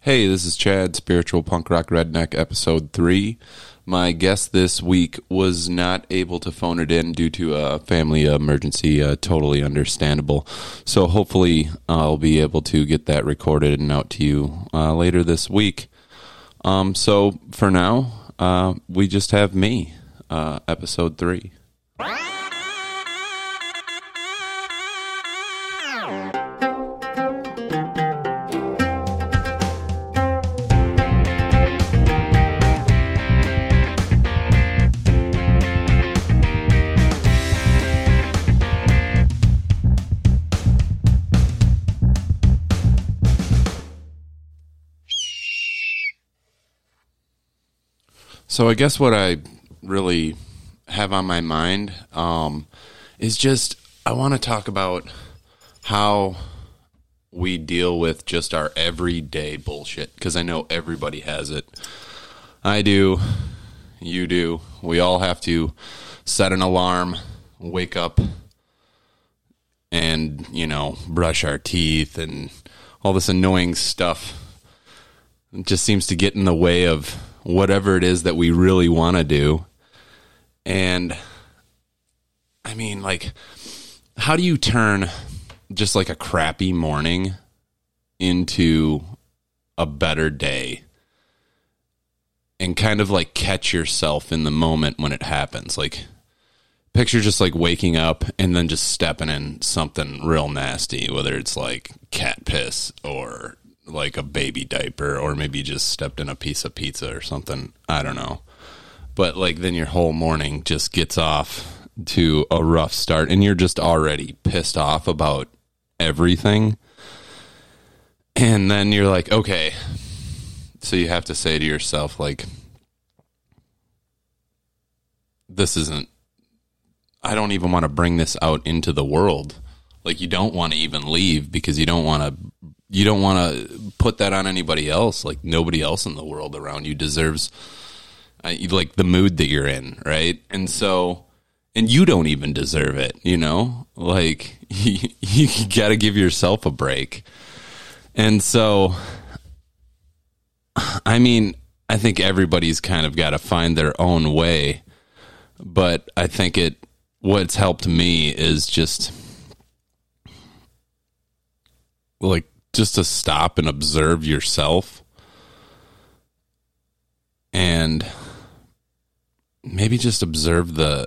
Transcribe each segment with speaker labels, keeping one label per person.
Speaker 1: Hey, this is Chad, Spiritual Punk Rock Redneck, episode three. My guest this week was not able to phone it in due to a family emergency. Uh, totally understandable. So hopefully, I'll be able to get that recorded and out to you uh, later this week. Um, so for now, uh, we just have me, uh, episode three. So I guess what I really have on my mind um, is just I want to talk about how we deal with just our everyday bullshit because I know everybody has it. I do, you do. We all have to set an alarm, wake up, and you know brush our teeth and all this annoying stuff. It just seems to get in the way of whatever it is that we really want to do. And I mean, like, how do you turn just like a crappy morning into a better day and kind of like catch yourself in the moment when it happens? Like, picture just like waking up and then just stepping in something real nasty, whether it's like cat piss or like a baby diaper or maybe you just stepped in a piece of pizza or something. I don't know. But like then your whole morning just gets off to a rough start and you're just already pissed off about everything. And then you're like, okay. So you have to say to yourself like this isn't I don't even want to bring this out into the world. Like you don't want to even leave because you don't want to you don't want to put that on anybody else. Like nobody else in the world around you deserves uh, like the mood that you're in, right? And so, and you don't even deserve it. You know, like you, you got to give yourself a break. And so, I mean, I think everybody's kind of got to find their own way, but I think it what's helped me is just like just to stop and observe yourself and maybe just observe the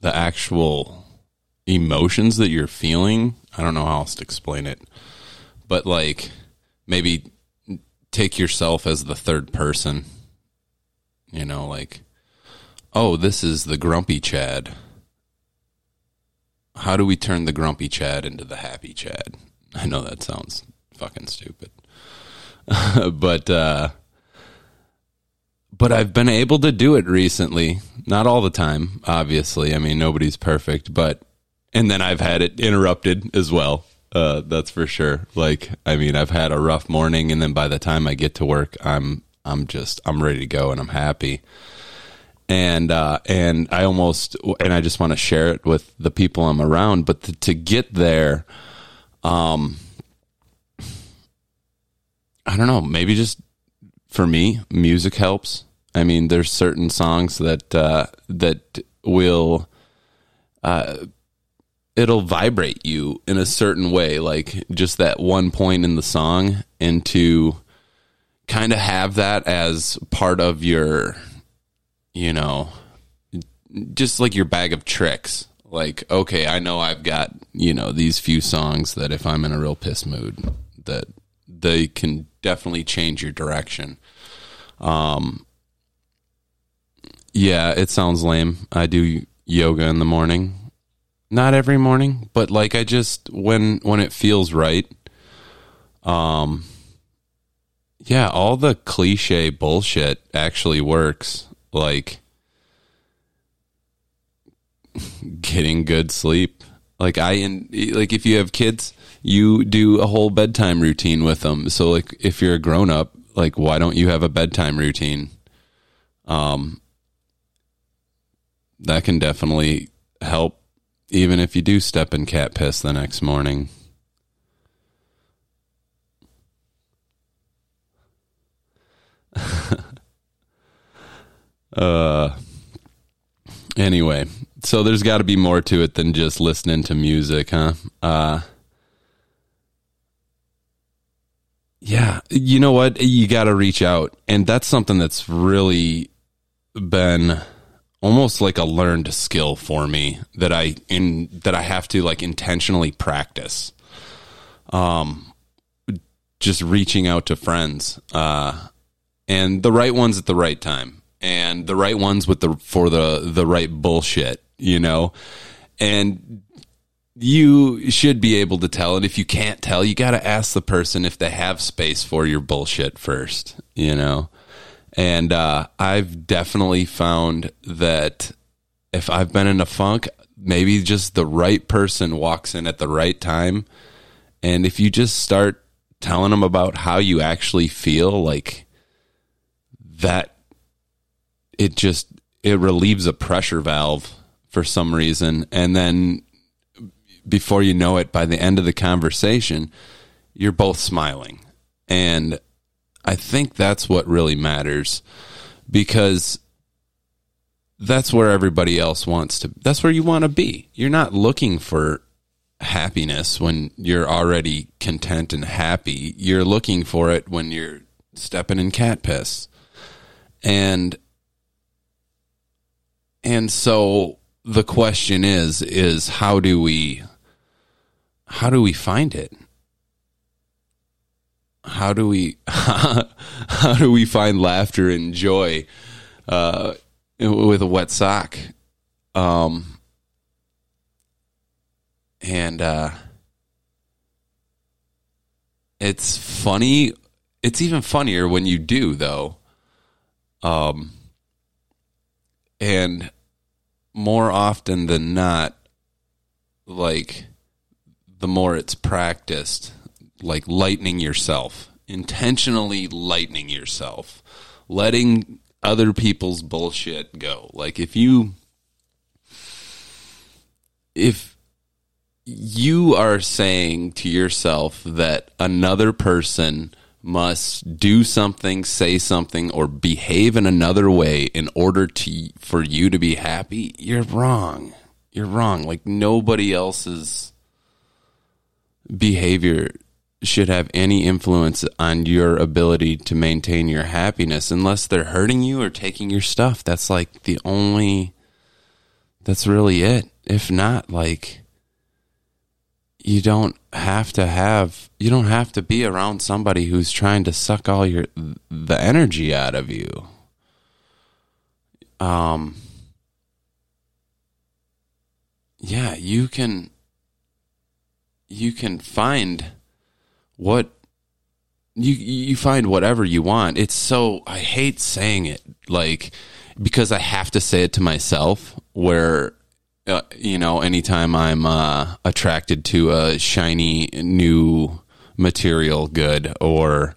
Speaker 1: the actual emotions that you're feeling. I don't know how else to explain it. But like maybe take yourself as the third person. You know, like oh, this is the grumpy Chad. How do we turn the grumpy Chad into the happy Chad? I know that sounds fucking stupid. but uh but I've been able to do it recently. Not all the time, obviously. I mean, nobody's perfect, but and then I've had it interrupted as well. Uh, that's for sure. Like, I mean, I've had a rough morning, and then by the time I get to work, I'm I'm just I'm ready to go, and I'm happy. And uh, and I almost and I just want to share it with the people I'm around. But to, to get there, um, I don't know, maybe just for me, music helps. I mean, there's certain songs that uh, that will uh, it'll vibrate you in a certain way, like just that one point in the song, and to kind of have that as part of your, you know, just like your bag of tricks. Like, okay, I know I've got you know these few songs that if I'm in a real piss mood, that they can definitely change your direction. Um, yeah, it sounds lame. I do yoga in the morning. Not every morning, but like I just when when it feels right. Um yeah, all the cliche bullshit actually works. Like getting good sleep. Like I in like if you have kids, you do a whole bedtime routine with them. So like if you're a grown up, like why don't you have a bedtime routine? Um that can definitely help even if you do step in cat piss the next morning. uh anyway, so there's got to be more to it than just listening to music, huh? Uh Yeah, you know what? You got to reach out. And that's something that's really been almost like a learned skill for me that I in that I have to like intentionally practice. Um just reaching out to friends uh and the right ones at the right time and the right ones with the for the the right bullshit, you know. And you should be able to tell. And if you can't tell you got to ask the person if they have space for your bullshit first you know? And uh, i've definitely found that if i've been in a funk maybe just the right person walks in at the right time. And if you just start telling them about how you actually feel like that it just it relieves a pressure valve for some reason. And then before you know it, by the end of the conversation, you're both smiling. And I think that's what really matters because that's where everybody else wants to, that's where you want to be. You're not looking for happiness when you're already content and happy. You're looking for it when you're stepping in cat piss. And, and so the question is, is how do we how do we find it? How do we how do we find laughter and joy uh, with a wet sock? Um, and uh, it's funny. It's even funnier when you do, though. Um, and more often than not, like the more it's practiced, like lightening yourself, intentionally lightening yourself, letting other people's bullshit go. Like if you if you are saying to yourself that another person must do something, say something, or behave in another way in order to for you to be happy, you're wrong. You're wrong. Like nobody else's behavior should have any influence on your ability to maintain your happiness unless they're hurting you or taking your stuff. That's like the only that's really it. If not, like you don't have to have you don't have to be around somebody who's trying to suck all your the energy out of you. Um yeah, you can you can find what you you find whatever you want. It's so I hate saying it like because I have to say it to myself where uh, you know anytime I'm uh, attracted to a shiny new material good or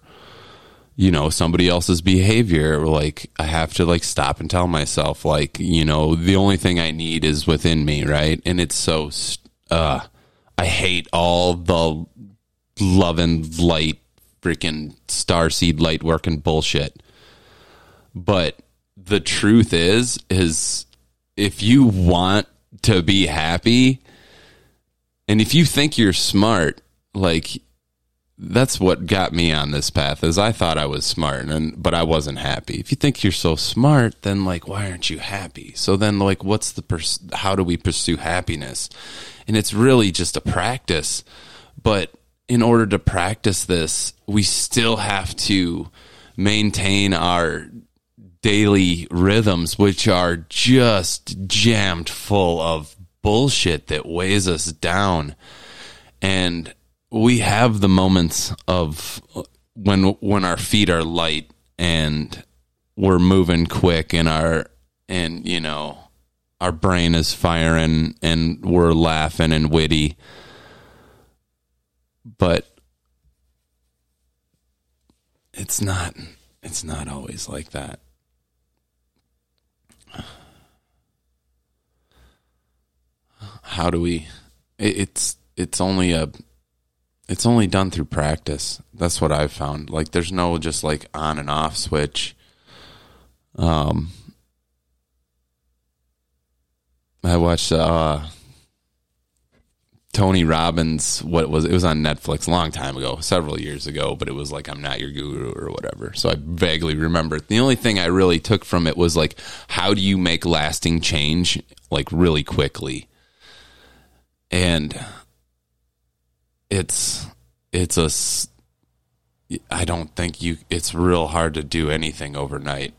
Speaker 1: you know somebody else's behavior like i have to like stop and tell myself like you know the only thing i need is within me right and it's so uh I hate all the love and light, freaking star seed light working bullshit. But the truth is, is if you want to be happy, and if you think you're smart, like that's what got me on this path is I thought I was smart and but I wasn't happy. If you think you're so smart, then like why aren't you happy? So then like what's the pers- how do we pursue happiness? And it's really just a practice. But in order to practice this, we still have to maintain our daily rhythms which are just jammed full of bullshit that weighs us down. And we have the moments of when when our feet are light and we're moving quick and our and you know our brain is firing and we're laughing and witty. But it's not it's not always like that. How do we it's it's only a it's only done through practice. That's what I've found. Like there's no just like on and off switch. Um I watched uh, Tony Robbins. What was it was on Netflix a long time ago, several years ago, but it was like I'm not your guru or whatever. So I vaguely remember. The only thing I really took from it was like, how do you make lasting change like really quickly? And it's it's a I don't think you it's real hard to do anything overnight.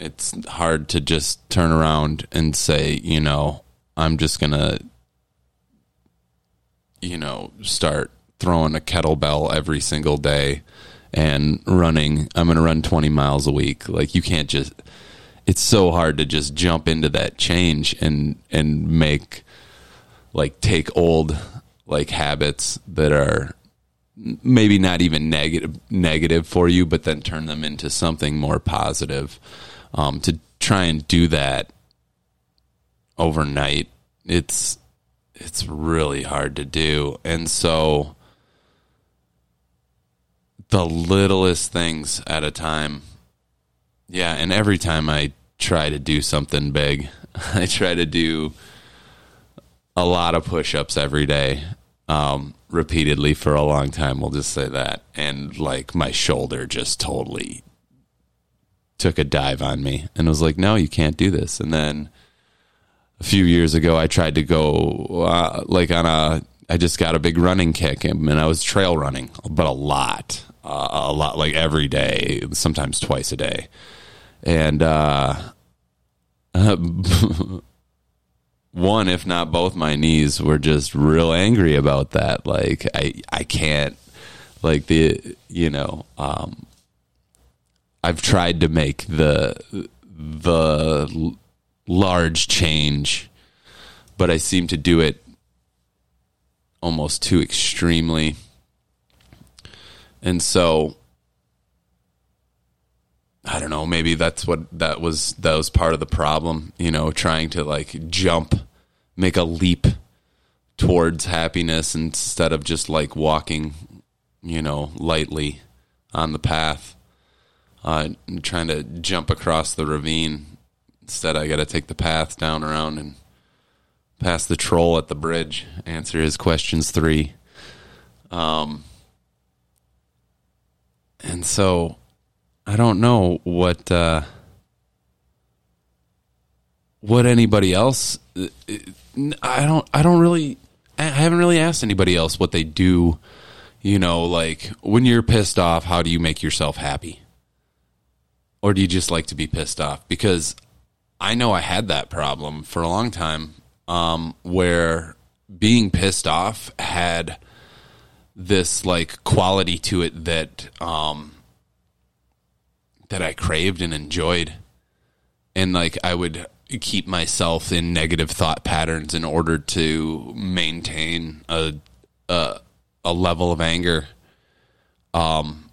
Speaker 1: It's hard to just turn around and say, you know, I'm just going to you know, start throwing a kettlebell every single day and running. I'm going to run 20 miles a week. Like you can't just it's so hard to just jump into that change and and make like take old like habits that are maybe not even negative negative for you, but then turn them into something more positive. Um, to try and do that overnight, it's it's really hard to do, and so the littlest things at a time. Yeah, and every time I try to do something big, I try to do a lot of push-ups every day um, repeatedly for a long time. We'll just say that, and like my shoulder just totally took a dive on me, and was like, "No, you can't do this." And then a few years ago, I tried to go uh, like on a. I just got a big running kick, and, I was trail running, but a lot, uh, a lot, like every day, sometimes twice a day, and. uh one, if not both, my knees were just real angry about that. Like I, I can't, like the, you know, um, I've tried to make the the large change, but I seem to do it almost too extremely, and so I don't know, maybe that's what that was that was part of the problem, you know, trying to like jump, make a leap towards happiness instead of just like walking, you know, lightly on the path. Uh, trying to jump across the ravine. Instead, I got to take the path down around and pass the troll at the bridge. Answer his questions three. Um, and so I don't know what uh, what anybody else. I don't. I don't really. I haven't really asked anybody else what they do. You know, like when you're pissed off, how do you make yourself happy? Or do you just like to be pissed off? Because I know I had that problem for a long time, um, where being pissed off had this like quality to it that um, that I craved and enjoyed. And like I would keep myself in negative thought patterns in order to maintain a a, a level of anger um,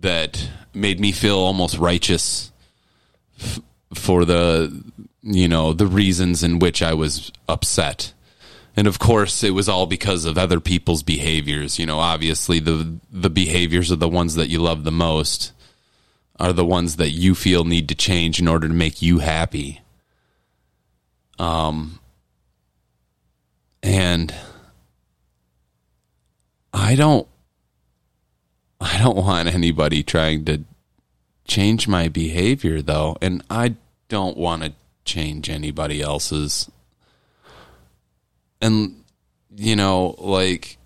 Speaker 1: that made me feel almost righteous f- for the you know the reasons in which I was upset. And of course, it was all because of other people's behaviors. You know, obviously the the behaviors are the ones that you love the most are the ones that you feel need to change in order to make you happy. Um, and I don't, I don't want anybody trying to change my behavior though, and I don't want to change anybody else's. And you know, like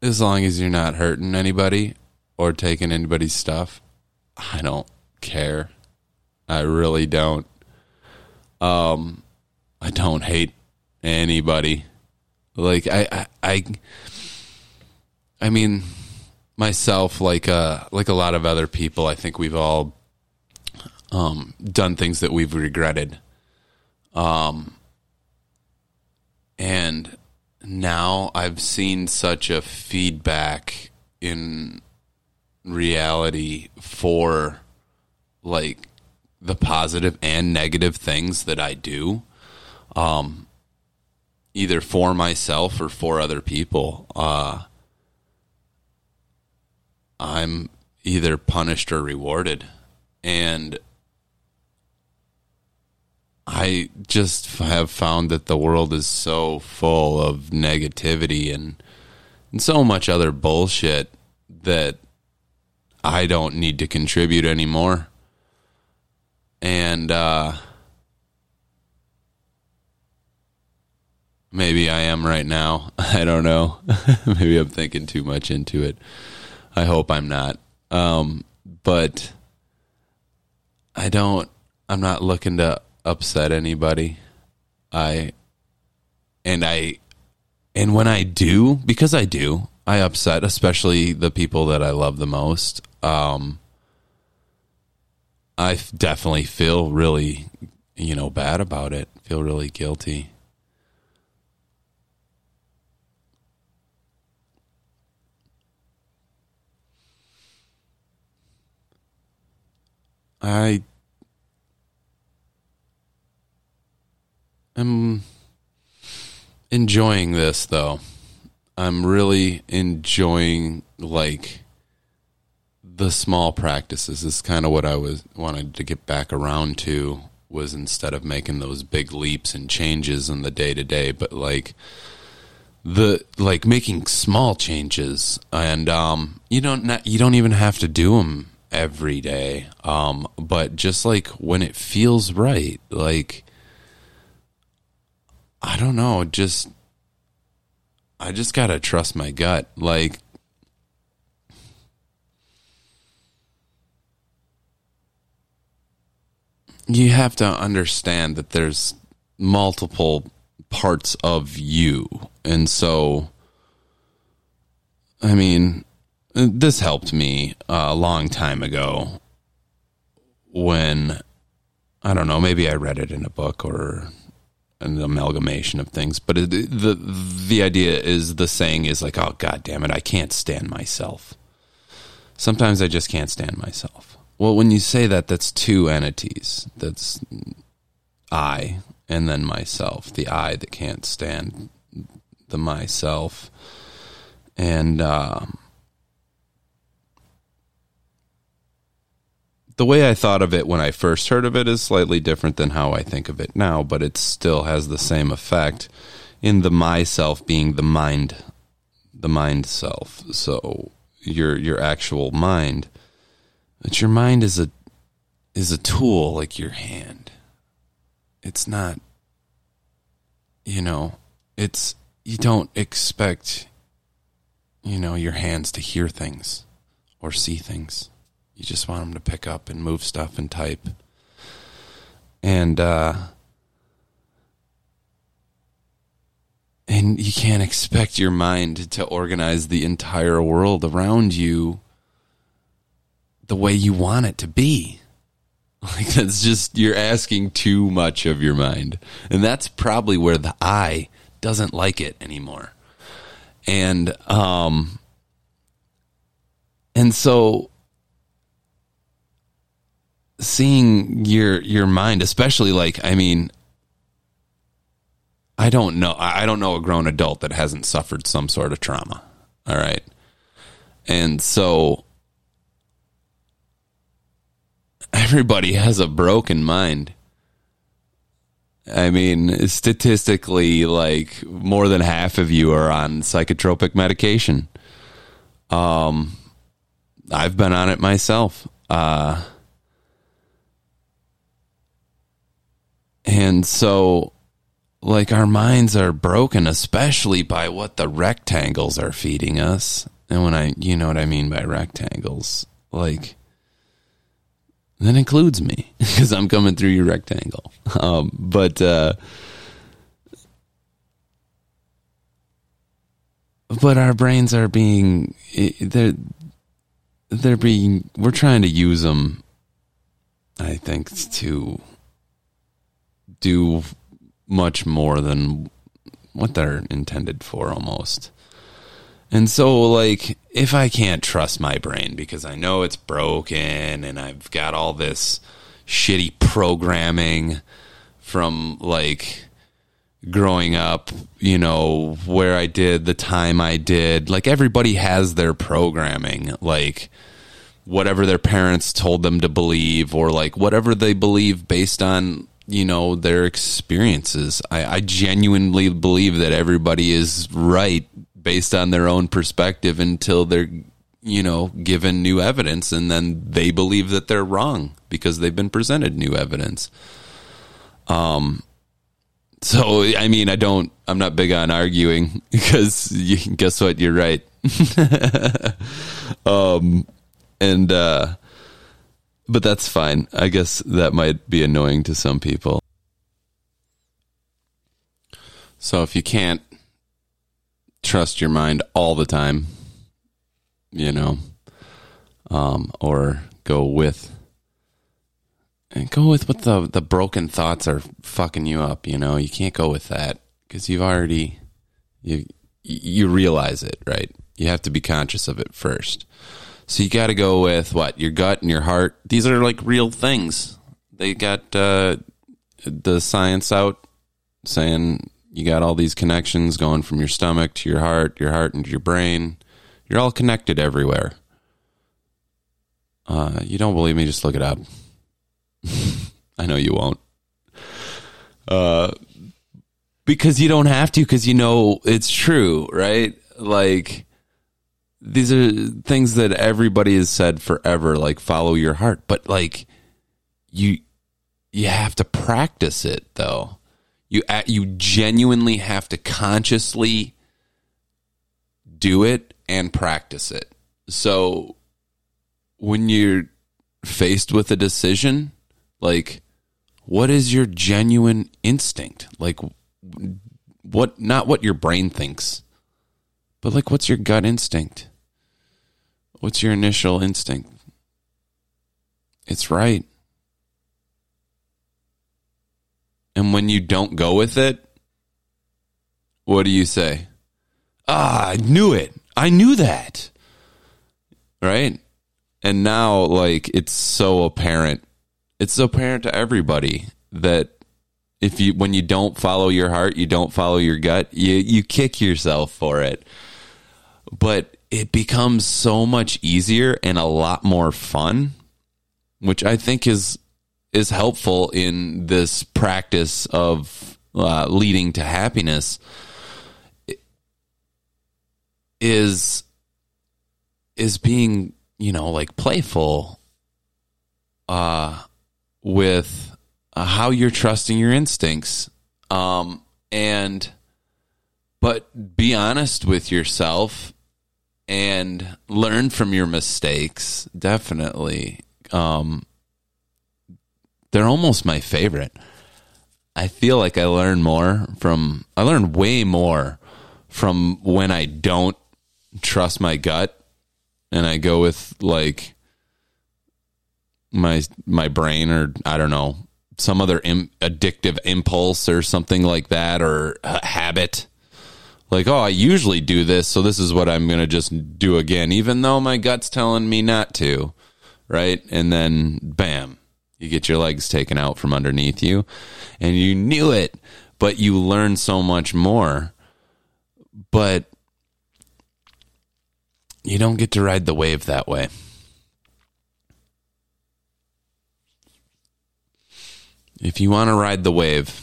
Speaker 1: as long as you're not hurting anybody, or taking anybody's stuff. I don't care. I really don't. Um, I don't hate anybody. Like I, I, I, I mean, myself, like uh, like a lot of other people, I think we've all um, done things that we've regretted. Um, and now I've seen such a feedback in reality for like the positive and negative things that I do, um, either for myself or for other people. Uh, I'm either punished or rewarded. And I just have found that the world is so full of negativity and, and so much other bullshit that I don't need to contribute anymore. And uh, maybe I am right now. I don't know. maybe I'm thinking too much into it. I hope I'm not. Um, but I don't, I'm not looking to upset anybody. I, and I, and when I do, because I do, I upset, especially the people that I love the most. Um, I definitely feel really, you know, bad about it. Feel really guilty. I am enjoying this though. I'm really enjoying like the small practices is kind of what I was wanted to get back around to was instead of making those big leaps and changes in the day to day, but like the like making small changes and um you don't not, you don't even have to do them every day um but just like when it feels right like I don't know just I just got to trust my gut. Like you have to understand that there's multiple parts of you. And so, I mean, this helped me a long time ago when, I don't know, maybe I read it in a book or an amalgamation of things, but it, the the idea is the saying is like, oh god damn it, I can't stand myself. Sometimes I just can't stand myself. Well, when you say that, that's two entities. That's I and then myself. The I that can't stand the myself. And uh, the way I thought of it when I first heard of it is slightly different than how I think of it now, but it still has the same effect in the myself being the mind, the mind self. So your your actual mind that your mind is a is a tool like your hand. It's not you know, it's you don't expect you know your hands to hear things or see things. You just want them to pick up and move stuff and type. And uh and you can't expect your mind to organize the entire world around you the way you want it to be. Like that's just you're asking too much of your mind. And that's probably where the I doesn't like it anymore. And um and so seeing your your mind especially like I mean I don't know I don't know a grown adult that hasn't suffered some sort of trauma. All right. And so everybody has a broken mind. I mean, statistically, like more than half of you are on psychotropic medication. Um, I've been on it myself. Uh, and so, like, our minds are broken, especially by what the rectangles are feeding us. And when I, you know what I mean by rectangles, like, that includes me because I'm coming through your rectangle. Um, but uh, but our brains are being they're they're being we're trying to use them. I think to do much more than what they're intended for, almost. And so, like, if I can't trust my brain because I know it's broken and I've got all this shitty programming from like growing up, you know, where I did, the time I did, like, everybody has their programming, like, whatever their parents told them to believe, or like whatever they believe based on you know their experiences. I, I genuinely believe that everybody is right based on their own perspective until they're you know given new evidence, and then they believe that they're wrong because they've been presented new evidence. Um. So I mean, I don't. I'm not big on arguing because you, guess what? You're right. um, and uh, but that's fine. I guess that might be annoying to some people. So if you can't trust your mind all the time, you know, um, or go with and go with what the the broken thoughts are fucking you up. You know, you can't go with that because you've already you you realize it, right? You have to be conscious of it first. So you got to go with what your gut and your heart. These are like real things. They got uh, the science out saying you got all these connections going from your stomach to your heart, your heart into your brain. You're all connected everywhere. Uh, you don't believe me? Just look it up. I know you won't. Uh, because you don't have to, because you know it's true, right? Like these are things that everybody has said forever like follow your heart but like you you have to practice it though you you genuinely have to consciously do it and practice it so when you're faced with a decision like what is your genuine instinct like what not what your brain thinks but like, what's your gut instinct? What's your initial instinct? It's right. And when you don't go with it, what do you say? Ah, I knew it. I knew that. Right? And now, like, it's so apparent. It's so apparent to everybody that if you, when you don't follow your heart, you don't follow your gut, you, you kick yourself for it but it becomes so much easier and a lot more fun, which I think is is helpful in this practice of uh, leading to happiness. Is is being you know like playful uh with how you're trusting your instincts um and but be honest with yourself and learn from your mistakes. Definitely. Um, they're almost my favorite. I feel like I learn more from, I learn way more from when I don't trust my gut and I go with like my, my brain or I don't know, some other Im- addictive impulse or something like that or habit like, oh, I usually do this, so this is what I'm going to just do again, even though my gut's telling me not to. Right. And then, bam, you get your legs taken out from underneath you. And you knew it, but you learn so much more. But you don't get to ride the wave that way. If you want to ride the wave,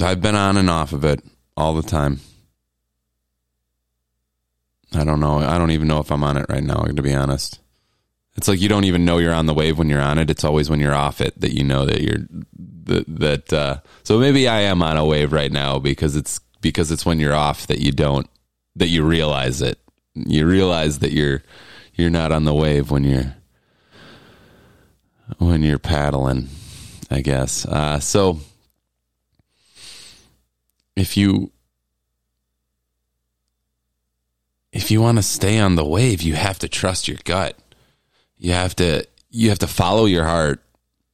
Speaker 1: I've been on and off of it all the time. I don't know. I don't even know if I'm on it right now, to be honest. It's like you don't even know you're on the wave when you're on it. It's always when you're off it that you know that you're that, that uh so maybe I am on a wave right now because it's because it's when you're off that you don't that you realize it. You realize that you're you're not on the wave when you're when you're paddling, I guess. Uh so if you if you want to stay on the wave, you have to trust your gut. You have to you have to follow your heart.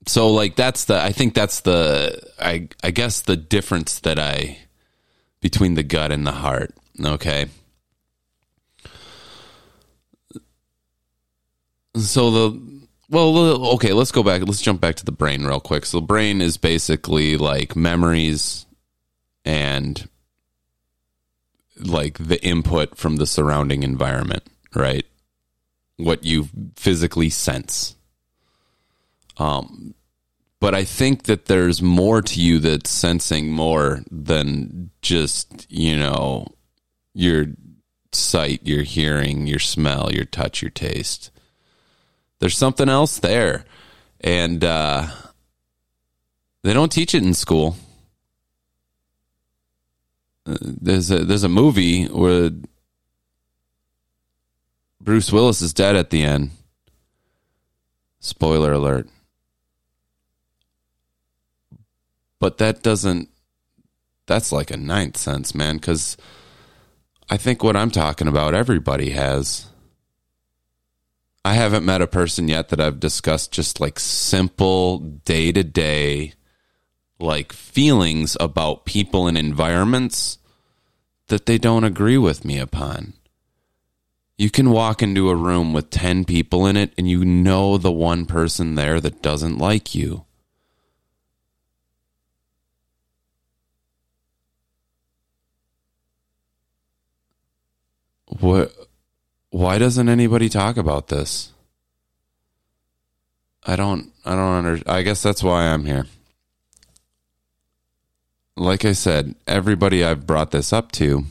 Speaker 1: So like that's the I think that's the I I guess the difference that I between the gut and the heart, okay? So the well okay, let's go back. Let's jump back to the brain real quick. So the brain is basically like memories, and like the input from the surrounding environment, right? What you physically sense. Um, but I think that there's more to you that's sensing more than just, you know, your sight, your hearing, your smell, your touch, your taste. There's something else there. And uh, they don't teach it in school. Uh, there's a there's a movie where Bruce Willis is dead at the end. Spoiler alert. But that doesn't that's like a ninth sense, man, cuz I think what I'm talking about everybody has. I haven't met a person yet that I've discussed just like simple day to day like feelings about people and environments that they don't agree with me upon. You can walk into a room with 10 people in it and you know the one person there that doesn't like you. What why doesn't anybody talk about this? I don't I don't under I guess that's why I'm here. Like I said, everybody I've brought this up to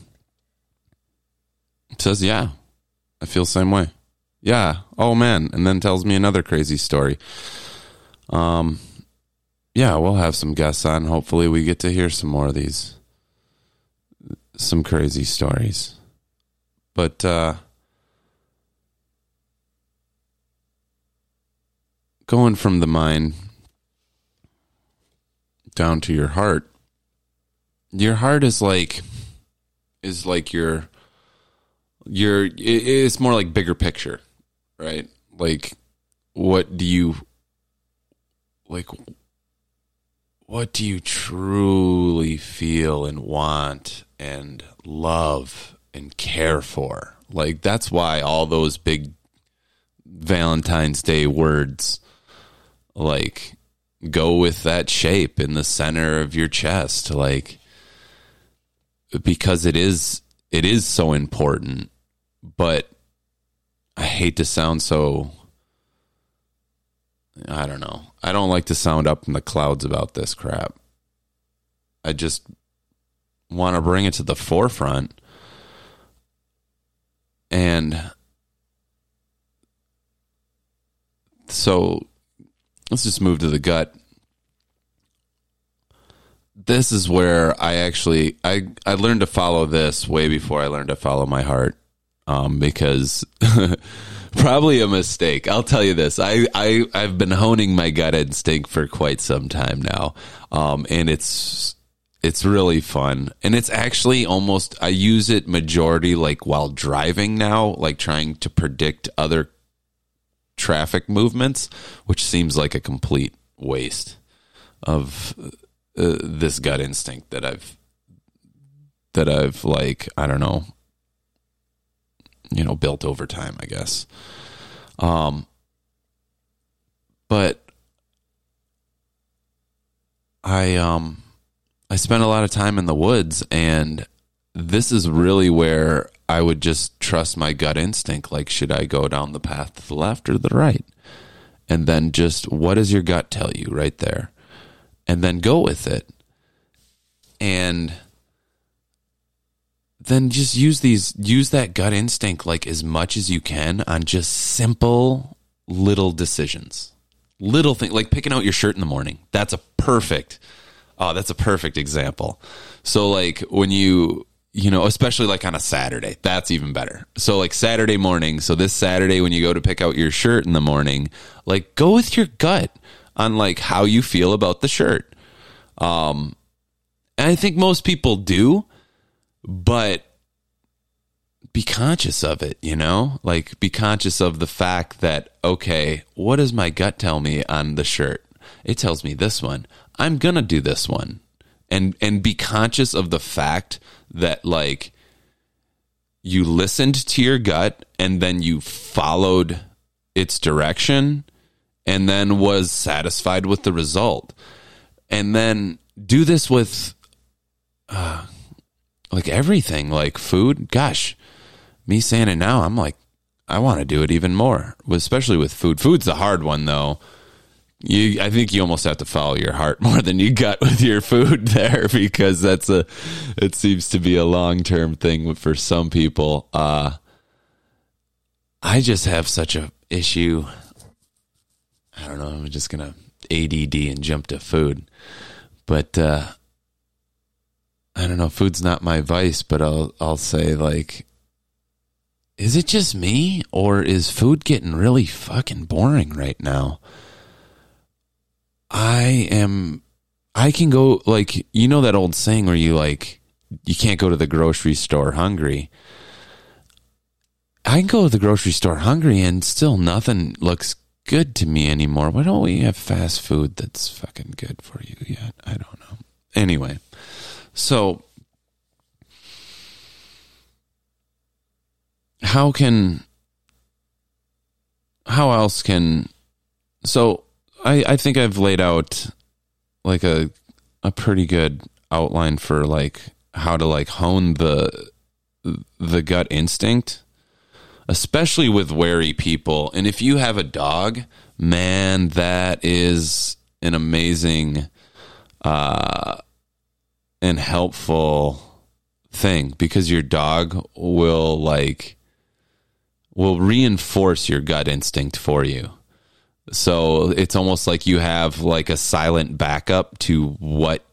Speaker 1: says, "Yeah, I feel the same way." Yeah, oh man, and then tells me another crazy story. Um yeah, we'll have some guests on. Hopefully we get to hear some more of these some crazy stories. But uh going from the mind down to your heart your heart is like is like your your it's more like bigger picture right? Like what do you like what do you truly feel and want and love and care for? Like that's why all those big valentine's day words like go with that shape in the center of your chest like because it is it is so important but i hate to sound so i don't know i don't like to sound up in the clouds about this crap i just want to bring it to the forefront and so let's just move to the gut. This is where I actually I I learned to follow this way before I learned to follow my heart. Um, because probably a mistake. I'll tell you this. I, I I've been honing my gut instinct for quite some time now. Um, and it's it's really fun. And it's actually almost I use it majority like while driving now, like trying to predict other traffic movements, which seems like a complete waste of uh, this gut instinct that I've that I've like I don't know, you know, built over time, I guess. Um, but I um I spent a lot of time in the woods and this is really where I would just trust my gut instinct. Like, should I go down the path to the left or the right? And then just what does your gut tell you right there? And then go with it. And then just use these, use that gut instinct like as much as you can on just simple little decisions. Little thing like picking out your shirt in the morning. That's a perfect, oh, that's a perfect example. So, like, when you, you know, especially like on a Saturday. That's even better. So like Saturday morning. So this Saturday when you go to pick out your shirt in the morning, like go with your gut on like how you feel about the shirt. Um and I think most people do, but be conscious of it, you know? Like be conscious of the fact that okay, what does my gut tell me on the shirt? It tells me this one. I'm going to do this one. And and be conscious of the fact that like you listened to your gut and then you followed its direction and then was satisfied with the result. And then do this with uh, like everything, like food. Gosh, me saying it now, I'm like, I want to do it even more, especially with food. Food's the hard one though, you I think you almost have to follow your heart more than you gut with your food there because that's a it seems to be a long-term thing for some people. Uh I just have such a issue. I don't know, I'm just to ADD and jump to food. But uh I don't know, food's not my vice, but I'll I'll say like is it just me or is food getting really fucking boring right now? I am I can go like you know that old saying where you like you can't go to the grocery store hungry. I can go to the grocery store hungry and still nothing looks good to me anymore. Why don't we have fast food that's fucking good for you yet? I don't know. Anyway, so how can how else can so I, I think I've laid out like a a pretty good outline for like how to like hone the the gut instinct especially with wary people. And if you have a dog man that is an amazing uh and helpful thing because your dog will like will reinforce your gut instinct for you so it's almost like you have like a silent backup to what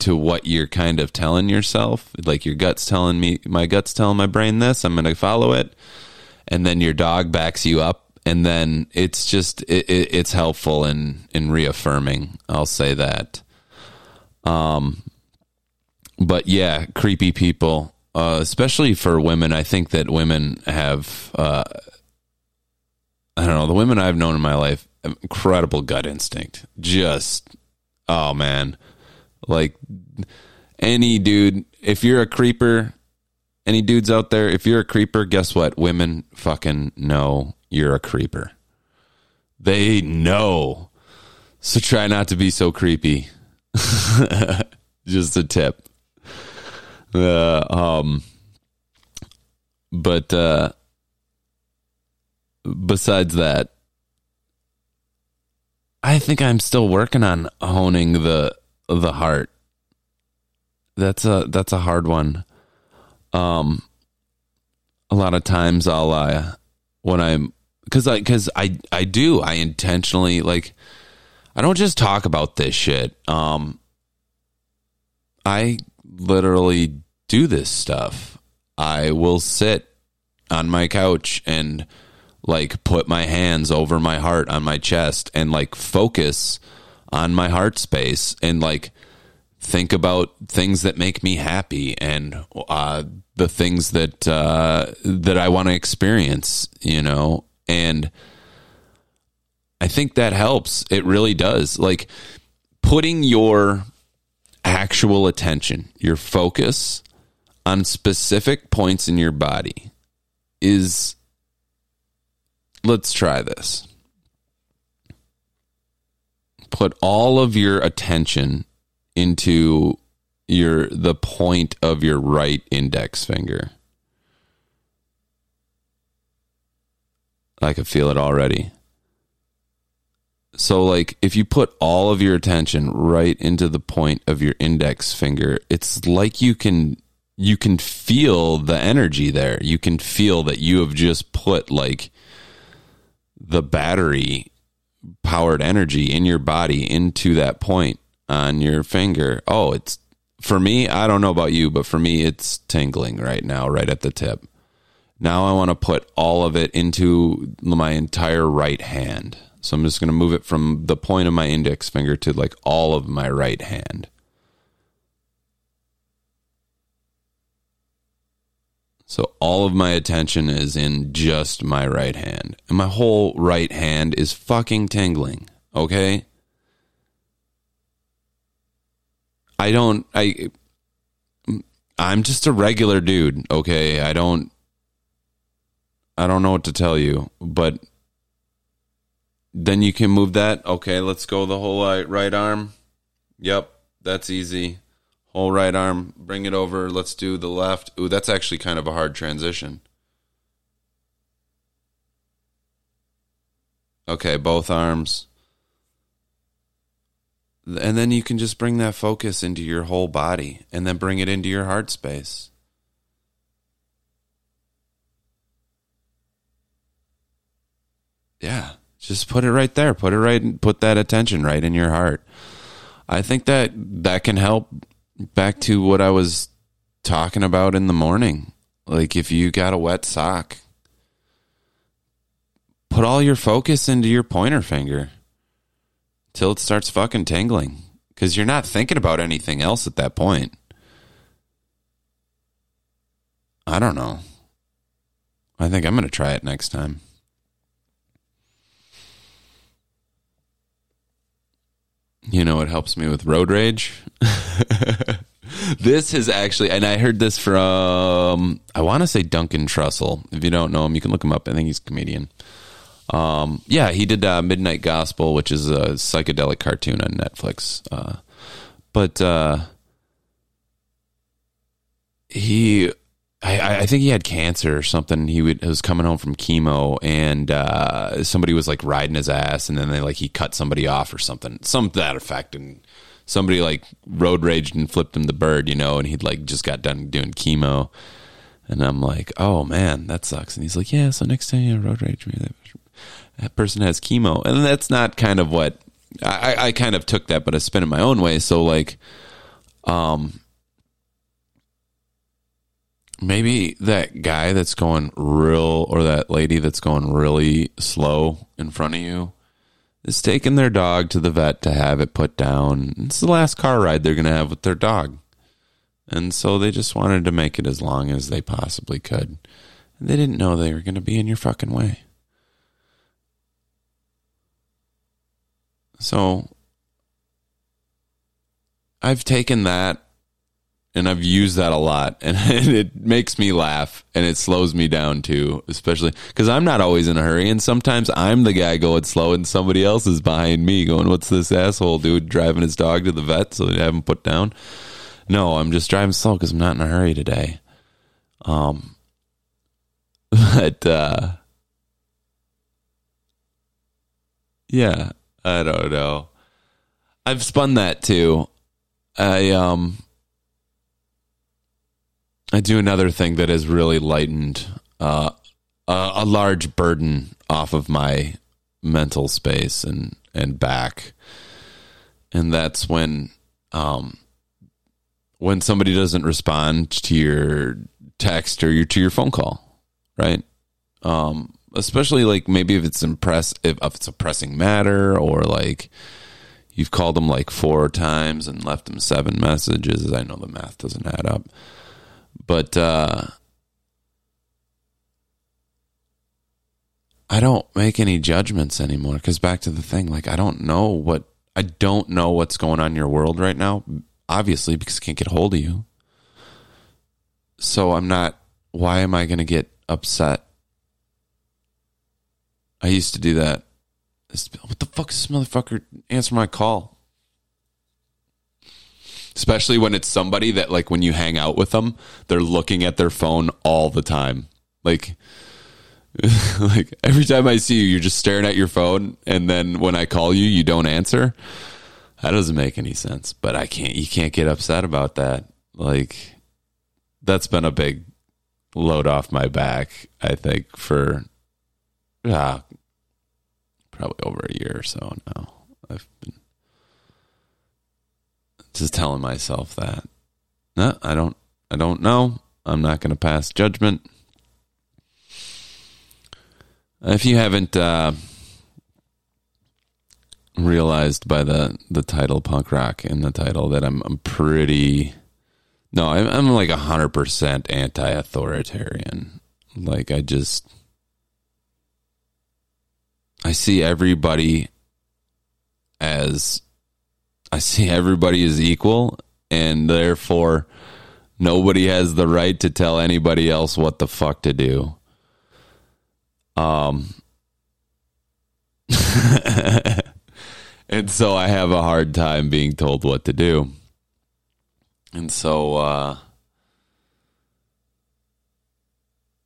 Speaker 1: to what you're kind of telling yourself. Like your gut's telling me my gut's telling my brain this, I'm going to follow it. And then your dog backs you up and then it's just it, it, it's helpful in in reaffirming. I'll say that. Um but yeah, creepy people uh, especially for women, I think that women have uh, I don't know, the women I've known in my life, incredible gut instinct. Just, oh man. Like any dude, if you're a creeper, any dudes out there, if you're a creeper, guess what? Women fucking know you're a creeper. They know. So try not to be so creepy. Just a tip. Uh, um, but uh, besides that, I think I'm still working on honing the the heart. That's a that's a hard one. Um, a lot of times I'll uh, when I'm because I because I I do I intentionally like I don't just talk about this shit. Um, I literally do this stuff. I will sit on my couch and like put my hands over my heart on my chest and like focus on my heart space and like think about things that make me happy and uh, the things that uh, that I want to experience, you know, and I think that helps. It really does. Like putting your actual attention, your focus on specific points in your body is let's try this. Put all of your attention into your the point of your right index finger. I can feel it already. So like if you put all of your attention right into the point of your index finger, it's like you can you can feel the energy there. You can feel that you have just put like the battery powered energy in your body into that point on your finger. Oh, it's for me, I don't know about you, but for me it's tingling right now right at the tip. Now I want to put all of it into my entire right hand. So I'm just going to move it from the point of my index finger to like all of my right hand. So all of my attention is in just my right hand. And my whole right hand is fucking tingling. Okay? I don't I I'm just a regular dude, okay? I don't I don't know what to tell you, but then you can move that. Okay, let's go the whole right, right arm. Yep, that's easy. Whole right arm, bring it over. Let's do the left. Ooh, that's actually kind of a hard transition. Okay, both arms. and then you can just bring that focus into your whole body and then bring it into your heart space. Yeah, just put it right there. Put it right put that attention right in your heart. I think that that can help back to what I was talking about in the morning. Like if you got a wet sock, put all your focus into your pointer finger till it starts fucking tingling because you're not thinking about anything else at that point. I don't know. I think I'm going to try it next time. You know, it helps me with road rage. this is actually, and I heard this from, I want to say Duncan Trussell. If you don't know him, you can look him up. I think he's a comedian. Um, yeah, he did uh, Midnight Gospel, which is a psychedelic cartoon on Netflix. Uh, but uh, he, I, I, think he had cancer or something. He would, was coming home from chemo, and uh, somebody was like riding his ass, and then they like he cut somebody off or something, some that effect, and somebody like road raged and flipped him the bird, you know, and he'd like just got done doing chemo. And I'm like, oh man, that sucks. And he's like, yeah, so next time you road rage me, that person has chemo. And that's not kind of what I, I kind of took that, but I spin it my own way. So like, um, maybe that guy that's going real or that lady that's going really slow in front of you is taking their dog to the vet to have it put down. It's the last car ride they're going to have with their dog. And so they just wanted to make it as long as they possibly could. And they didn't know they were going to be in your fucking way. So I've taken that and I've used that a lot and it makes me laugh and it slows me down too, especially because I'm not always in a hurry and sometimes I'm the guy going slow and somebody else is behind me going, What's this asshole dude driving his dog to the vet so they have him put down? No, I'm just driving slow because I'm not in a hurry today. Um, but, uh, yeah, I don't know. I've spun that too. I, um, I do another thing that has really lightened uh, a, a, large burden off of my mental space and and back, and that's when um, when somebody doesn't respond to your text or your to your phone call, right? Um, especially like maybe if it's impress if, if it's a pressing matter or like you've called them like four times and left them seven messages. I know the math doesn't add up but uh, I don't make any judgments anymore because back to the thing, like I don't know what I don't know what's going on in your world right now. Obviously, because I can't get a hold of you. So I'm not. Why am I going to get upset? I used to do that. What the fuck is this motherfucker answer my call? Especially when it's somebody that like when you hang out with them, they're looking at their phone all the time. Like like every time I see you, you're just staring at your phone and then when I call you, you don't answer. That doesn't make any sense, but I can't you can't get upset about that. Like that's been a big load off my back, I think for uh, probably over a year or so now. I've been just telling myself that. No, I don't I don't know. I'm not going to pass judgment. If you haven't uh, realized by the the title punk rock in the title that I'm I'm pretty no, I'm, I'm like a hundred percent anti-authoritarian. Like I just I see everybody as I see everybody is equal, and therefore nobody has the right to tell anybody else what the fuck to do. Um, and so I have a hard time being told what to do. And so, uh,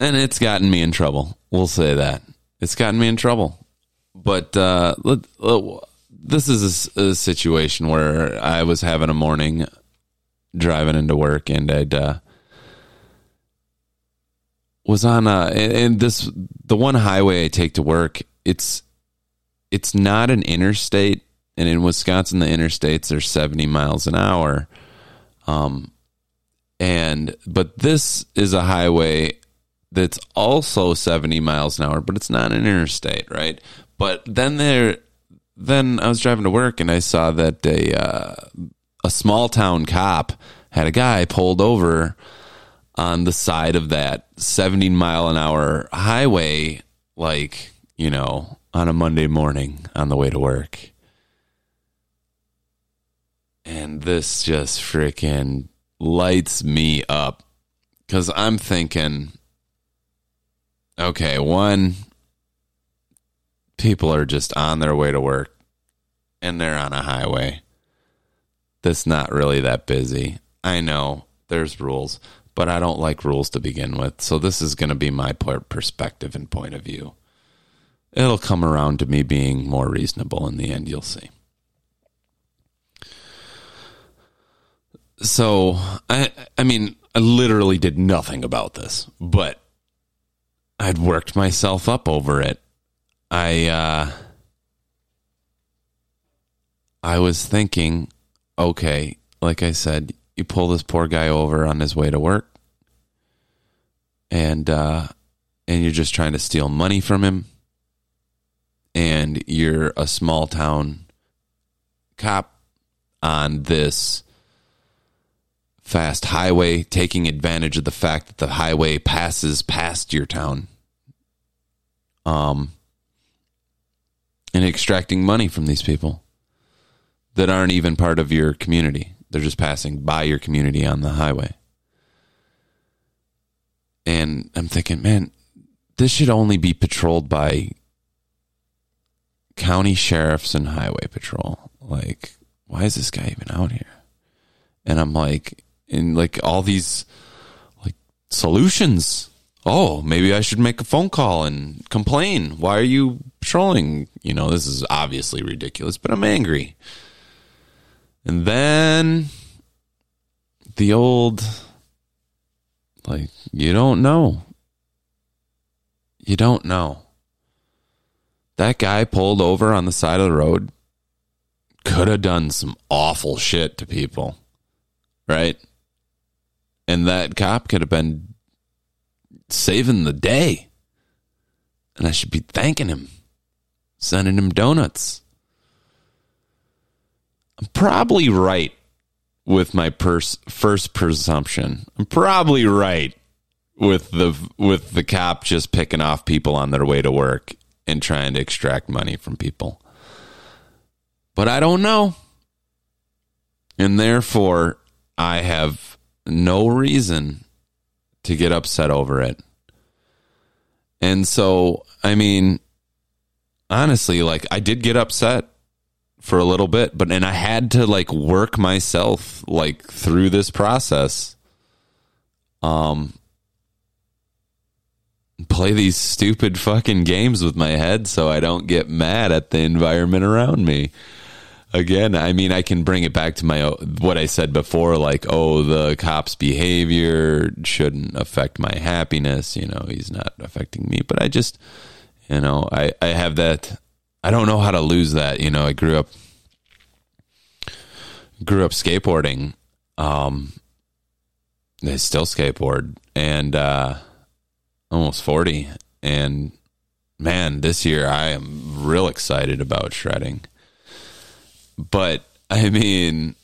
Speaker 1: and it's gotten me in trouble. We'll say that it's gotten me in trouble. But uh, let, let, this is a, a situation where I was having a morning driving into work and I'd uh, was on a and this the one highway I take to work it's it's not an interstate and in Wisconsin the interstates are 70 miles an hour. Um and but this is a highway that's also 70 miles an hour but it's not an interstate right? But then there then I was driving to work and I saw that a uh, a small town cop had a guy pulled over on the side of that 70 mile an hour highway, like, you know, on a Monday morning on the way to work. And this just freaking lights me up because I'm thinking, okay, one, people are just on their way to work and they're on a highway that's not really that busy. I know there's rules, but I don't like rules to begin with. So this is going to be my perspective and point of view. It'll come around to me being more reasonable in the end, you'll see. So, I I mean, I literally did nothing about this, but I'd worked myself up over it. I uh I was thinking, okay, like I said, you pull this poor guy over on his way to work and uh and you're just trying to steal money from him and you're a small town cop on this fast highway taking advantage of the fact that the highway passes past your town. Um and extracting money from these people that aren't even part of your community they're just passing by your community on the highway. And I'm thinking, man, this should only be patrolled by county sheriffs and highway patrol. Like, why is this guy even out here? And I'm like, in like all these like solutions. Oh, maybe I should make a phone call and complain. Why are you patrolling? You know, this is obviously ridiculous, but I'm angry. And then the old, like, you don't know. You don't know. That guy pulled over on the side of the road could have done some awful shit to people, right? And that cop could have been saving the day. And I should be thanking him, sending him donuts. I'm probably right with my pers- first presumption. I'm probably right with the with the cop just picking off people on their way to work and trying to extract money from people. But I don't know. And therefore, I have no reason to get upset over it. And so, I mean, honestly, like I did get upset for a little bit, but and I had to like work myself like through this process. Um play these stupid fucking games with my head so I don't get mad at the environment around me. Again, I mean I can bring it back to my what I said before like oh the cop's behavior shouldn't affect my happiness, you know, he's not affecting me, but I just you know, I I have that I don't know how to lose that. You know, I grew up grew up skateboarding. Um, I still skateboard and uh, almost forty. And man, this year I am real excited about shredding. But I mean,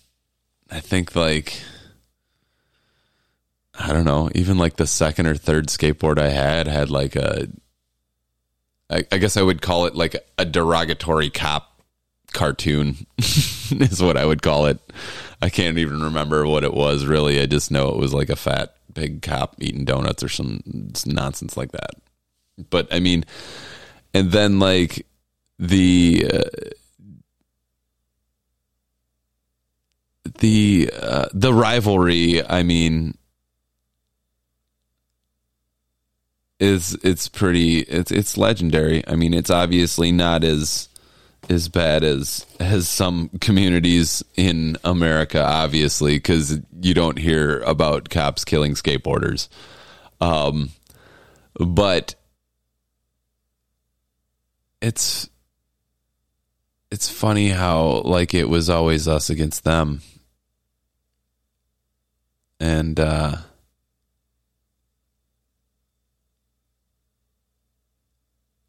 Speaker 1: I think like I don't know, even like the second or third skateboard I had had like a I, I guess I would call it like a derogatory cop cartoon is what I would call it. I can't even remember what it was really. I just know it was like a fat big cop eating donuts or some nonsense like that. But I mean, and then like the uh, the uh, the rivalry. I mean, is it's pretty it's it's legendary. I mean, it's obviously not as as bad as as some communities in America, obviously, because you don't hear about cops killing skateboarders. Um, but it's it's funny how like it was always us against them. And uh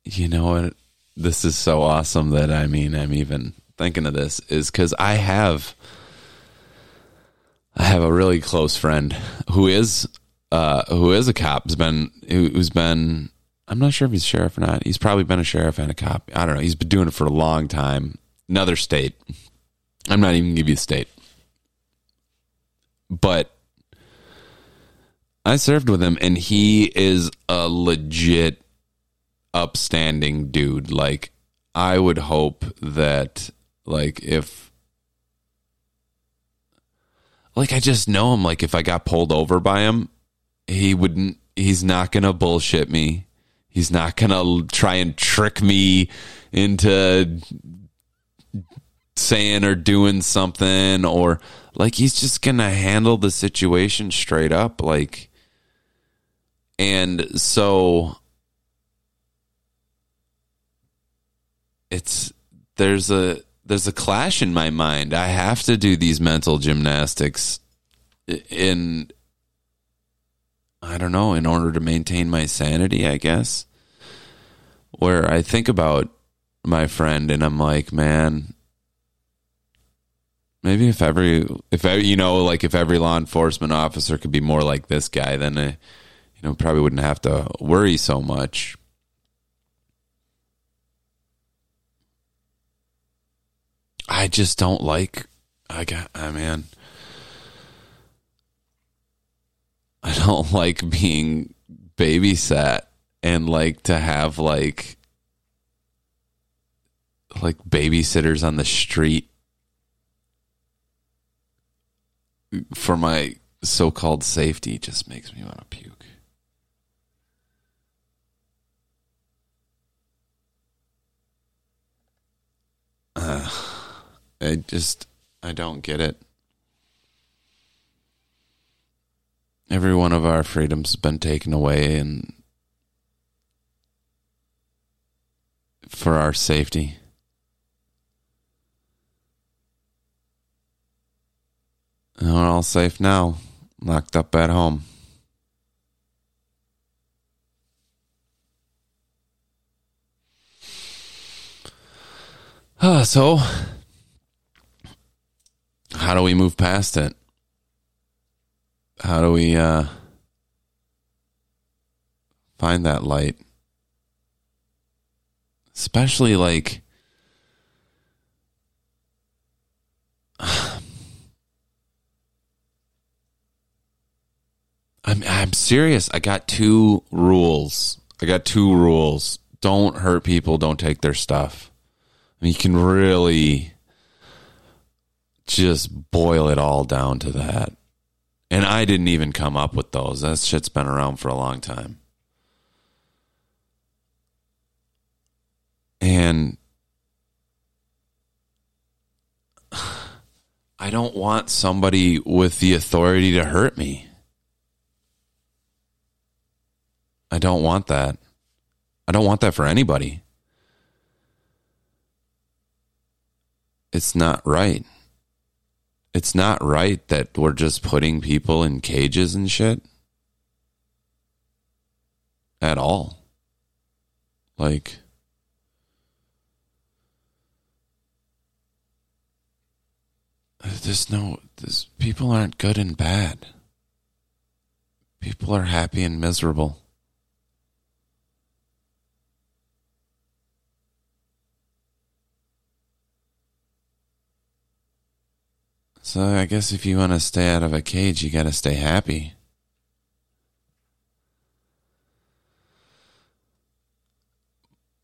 Speaker 1: you know what? This is so awesome that i mean i'm even thinking of this is because i have i have a really close friend who is uh who is a cop has been who, who's been I'm not sure if he's sheriff or not. He's probably been a sheriff and a cop. I don't know. He's been doing it for a long time. Another state. I'm not even gonna give you the state. But I served with him and he is a legit upstanding dude. Like I would hope that like if like I just know him like if I got pulled over by him, he wouldn't he's not going to bullshit me He's not going to try and trick me into saying or doing something or like he's just going to handle the situation straight up like and so it's there's a there's a clash in my mind. I have to do these mental gymnastics in I don't know, in order to maintain my sanity, I guess. Where I think about my friend and I'm like, man, maybe if every, if every, you know, like if every law enforcement officer could be more like this guy, then, I, you know, probably wouldn't have to worry so much. I just don't like, I got, I mean, I don't like being babysat and like to have like like babysitters on the street for my so-called safety just makes me want to puke. Uh, I just I don't get it. Every one of our freedoms has been taken away and for our safety. And we're all safe now, locked up at home. So, how do we move past it? How do we uh, find that light? Especially like I'm I'm serious. I got two rules. I got two rules. Don't hurt people, don't take their stuff. I mean, you can really just boil it all down to that. And I didn't even come up with those. That shit's been around for a long time. And I don't want somebody with the authority to hurt me. I don't want that. I don't want that for anybody. It's not right it's not right that we're just putting people in cages and shit at all. Like, there's no, this, people aren't good and bad. People are happy and miserable. So I guess if you want to stay out of a cage, you got to stay happy.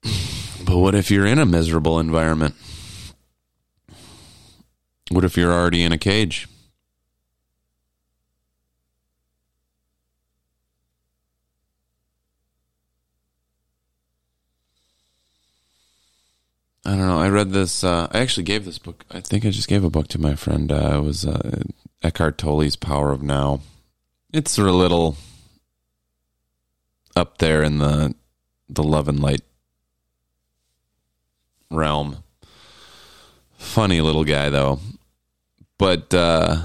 Speaker 1: But what if you're in a miserable environment? What if you're already in a cage? I don't know. I read this. Uh, I actually gave this book. I think I just gave a book to my friend. Uh, it was uh, Eckhart Tolle's Power of Now. It's a little up there in the the love and light realm. Funny little guy though. But uh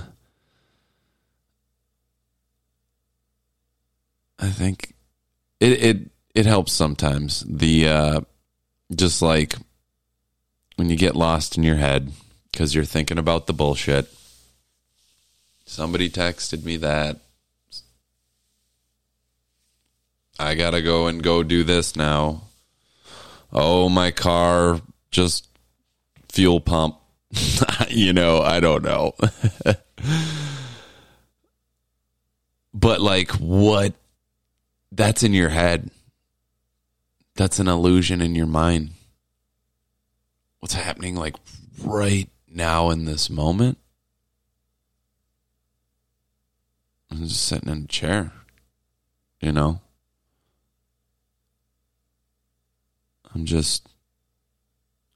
Speaker 1: I think it it it helps sometimes. The uh just like when you get lost in your head cuz you're thinking about the bullshit. Somebody texted me that I got to go and go do this now. Oh, my car just fuel pump. you know, I don't know. but like what that's in your head. That's an illusion in your mind. What's happening like right now in this moment? I'm just sitting in a chair, you know? I'm just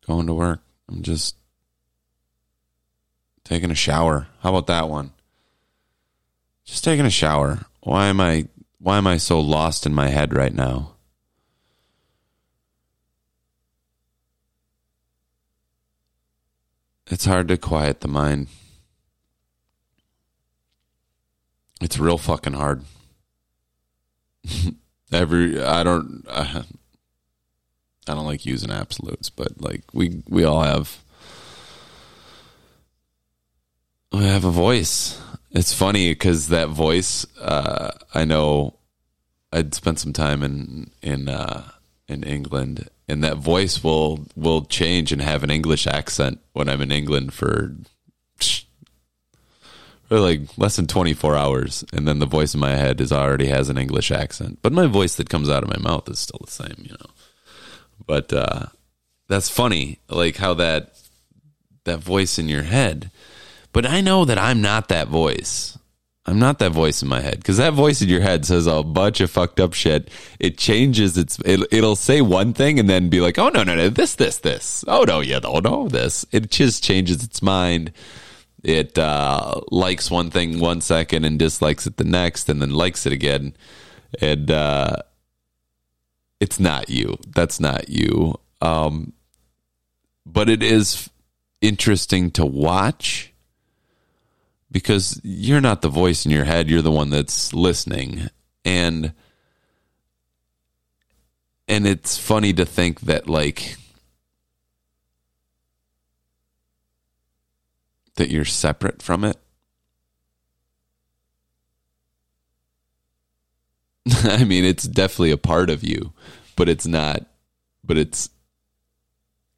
Speaker 1: going to work. I'm just taking a shower. How about that one? Just taking a shower. Why am I why am I so lost in my head right now? It's hard to quiet the mind. It's real fucking hard. Every I don't uh, I don't like using absolutes, but like we we all have we have a voice. It's funny because that voice, uh, I know I'd spent some time in in uh, in England, and that voice will will change and have an English accent when I'm in England for for like less than 24 hours, and then the voice in my head is already has an English accent, but my voice that comes out of my mouth is still the same, you know. But uh, that's funny, like how that that voice in your head. But I know that I'm not that voice. I'm not that voice in my head because that voice in your head says a bunch of fucked up shit. It changes its. It, it'll say one thing and then be like, "Oh no, no, no, this, this, this. Oh no, yeah, don't know this." It just changes its mind. It uh, likes one thing one second and dislikes it the next, and then likes it again. And uh, it's not you. That's not you. Um, but it is interesting to watch because you're not the voice in your head. You're the one that's listening. And, and it's funny to think that like, that you're separate from it. I mean, it's definitely a part of you, but it's not. But it's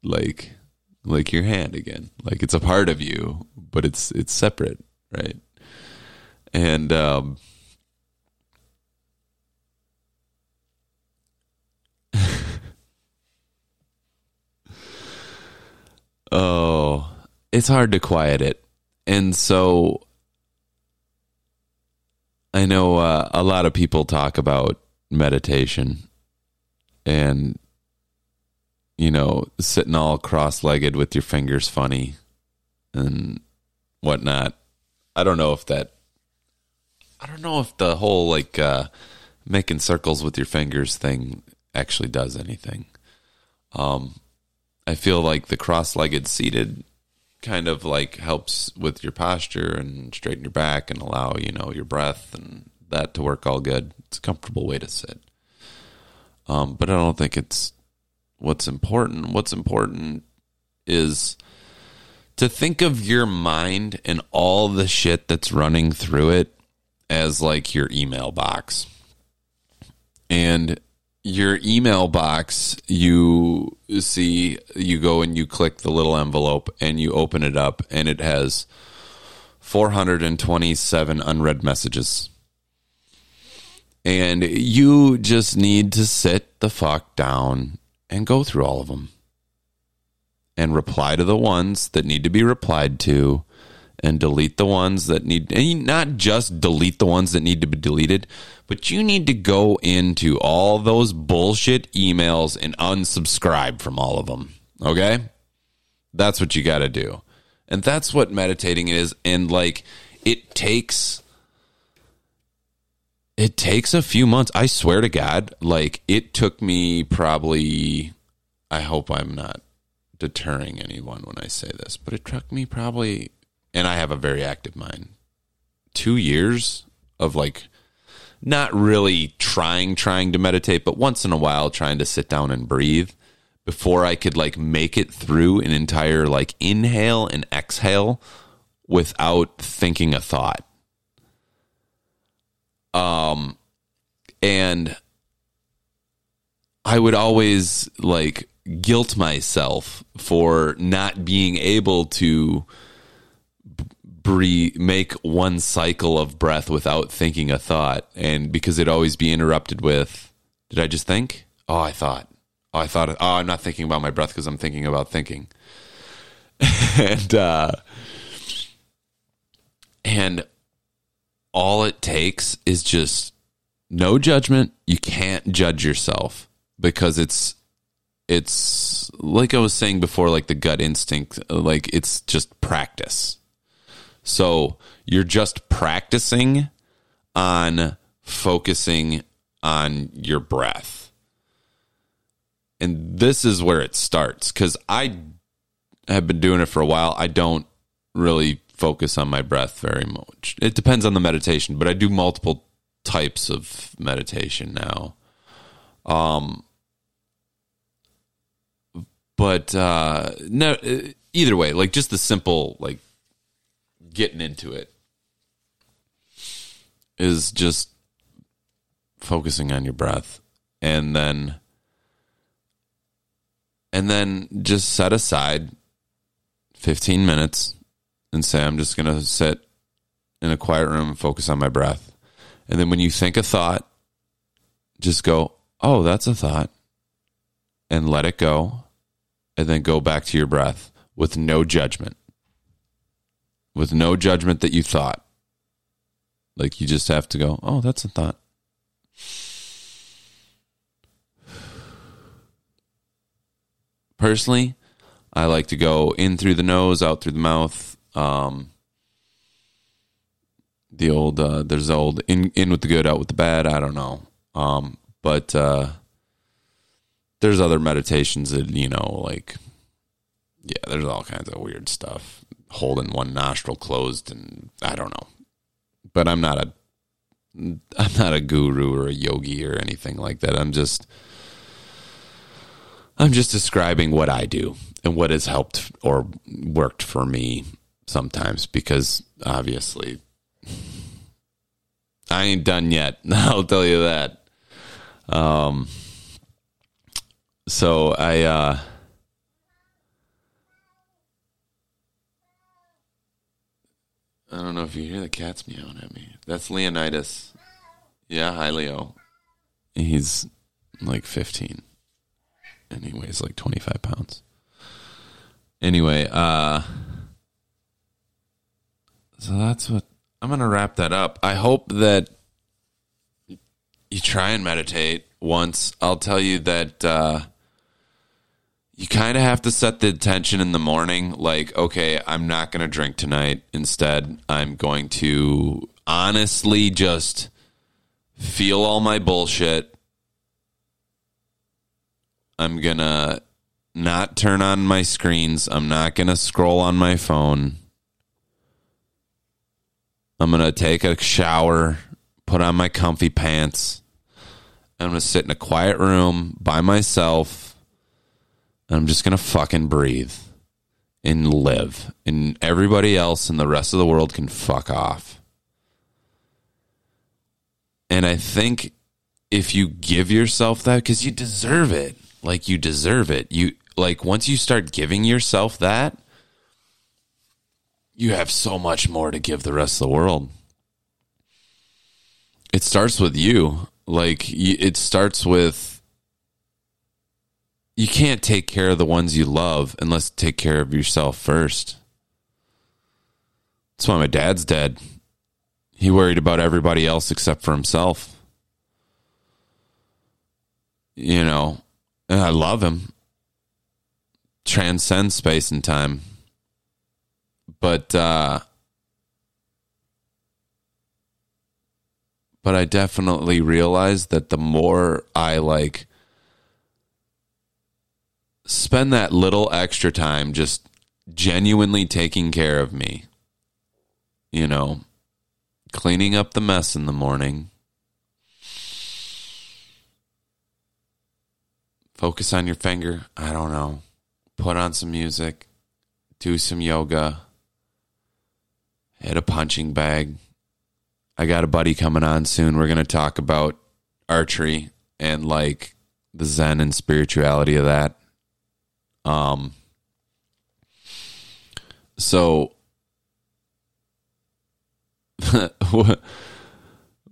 Speaker 1: like like your hand again. Like it's a part of you, but it's it's separate, right? And um Oh, it's hard to quiet it. And so I know uh, a lot of people talk about meditation and you know sitting all cross-legged with your fingers funny and whatnot. I don't know if that. I don't know if the whole like uh, making circles with your fingers thing actually does anything. Um, I feel like the cross-legged seated kind of like helps with your posture and straighten your back and allow you know your breath and that to work all good. It's a comfortable way to sit. Um, but I don't think it's what's important. What's important is to think of your mind and all the shit that's running through it as like your email box. And your email box, you see, you go and you click the little envelope and you open it up, and it has 427 unread messages. And you just need to sit the fuck down and go through all of them and reply to the ones that need to be replied to and delete the ones that need and not just delete the ones that need to be deleted but you need to go into all those bullshit emails and unsubscribe from all of them okay That's what you got to do. And that's what meditating is and like it takes it takes a few months. I swear to God, like it took me probably I hope I'm not deterring anyone when I say this, but it took me probably and I have a very active mind. 2 years of like not really trying trying to meditate, but once in a while trying to sit down and breathe before I could like make it through an entire like inhale and exhale without thinking a thought. Um and I would always like guilt myself for not being able to breathe, make one cycle of breath without thinking a thought, and because it'd always be interrupted with, "Did I just think? Oh, I thought. Oh, I thought. Oh, I'm not thinking about my breath because I'm thinking about thinking." and uh, and all it takes is just no judgment. You can't judge yourself because it's it's like I was saying before, like the gut instinct, like it's just practice. So you're just practicing on focusing on your breath. And this is where it starts because I have been doing it for a while. I don't really focus on my breath very much. It depends on the meditation, but I do multiple types of meditation now. Um, but uh, no, either way, like just the simple like getting into it is just focusing on your breath and then and then just set aside 15 minutes and say i'm just going to sit in a quiet room and focus on my breath. And then when you think a thought just go oh that's a thought and let it go and then go back to your breath with no judgment with no judgment that you thought. Like you just have to go, oh, that's a thought. Personally, I like to go in through the nose, out through the mouth. Um, the old, uh, there's the old in in with the good, out with the bad. I don't know, um, but uh, there's other meditations that you know, like yeah, there's all kinds of weird stuff holding one nostril closed and I don't know. But I'm not a I'm not a guru or a yogi or anything like that. I'm just I'm just describing what I do and what has helped or worked for me sometimes because obviously I ain't done yet. I'll tell you that. Um so I uh I don't know if you hear the cats meowing at me. That's Leonidas. Yeah, hi Leo. He's like 15 and he weighs like 25 pounds. Anyway, uh so that's what I'm going to wrap that up. I hope that you try and meditate once. I'll tell you that uh you kind of have to set the intention in the morning like okay i'm not going to drink tonight. Instead i'm going to honestly just feel all my bullshit. I'm going to not turn on my screens. I'm not going to scroll on my phone. I'm going to take a shower put on my comfy pants. I'm going to sit in a quiet room by myself I'm just going to fucking breathe and live. And everybody else and the rest of the world can fuck off. And I think if you give yourself that, because you deserve it, like you deserve it. You like once you start giving yourself that, you have so much more to give the rest of the world. It starts with you. Like it starts with you can't take care of the ones you love unless you take care of yourself first. That's why my dad's dead. He worried about everybody else except for himself. You know, and I love him. transcend space and time. But uh but I definitely realized that the more I like spend that little extra time just genuinely taking care of me, you know, cleaning up the mess in the morning, focus on your finger, I don't know, put on some music, do some yoga, hit a punching bag I got a buddy coming on soon. We're going to talk about archery and like the zen and spirituality of that. Um so what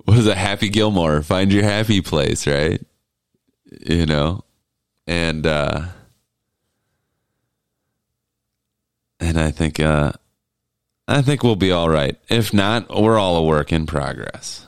Speaker 1: was a happy Gilmore? Find your happy place, right? You know. And uh and I think uh I think we'll be all right. If not, we're all a work in progress.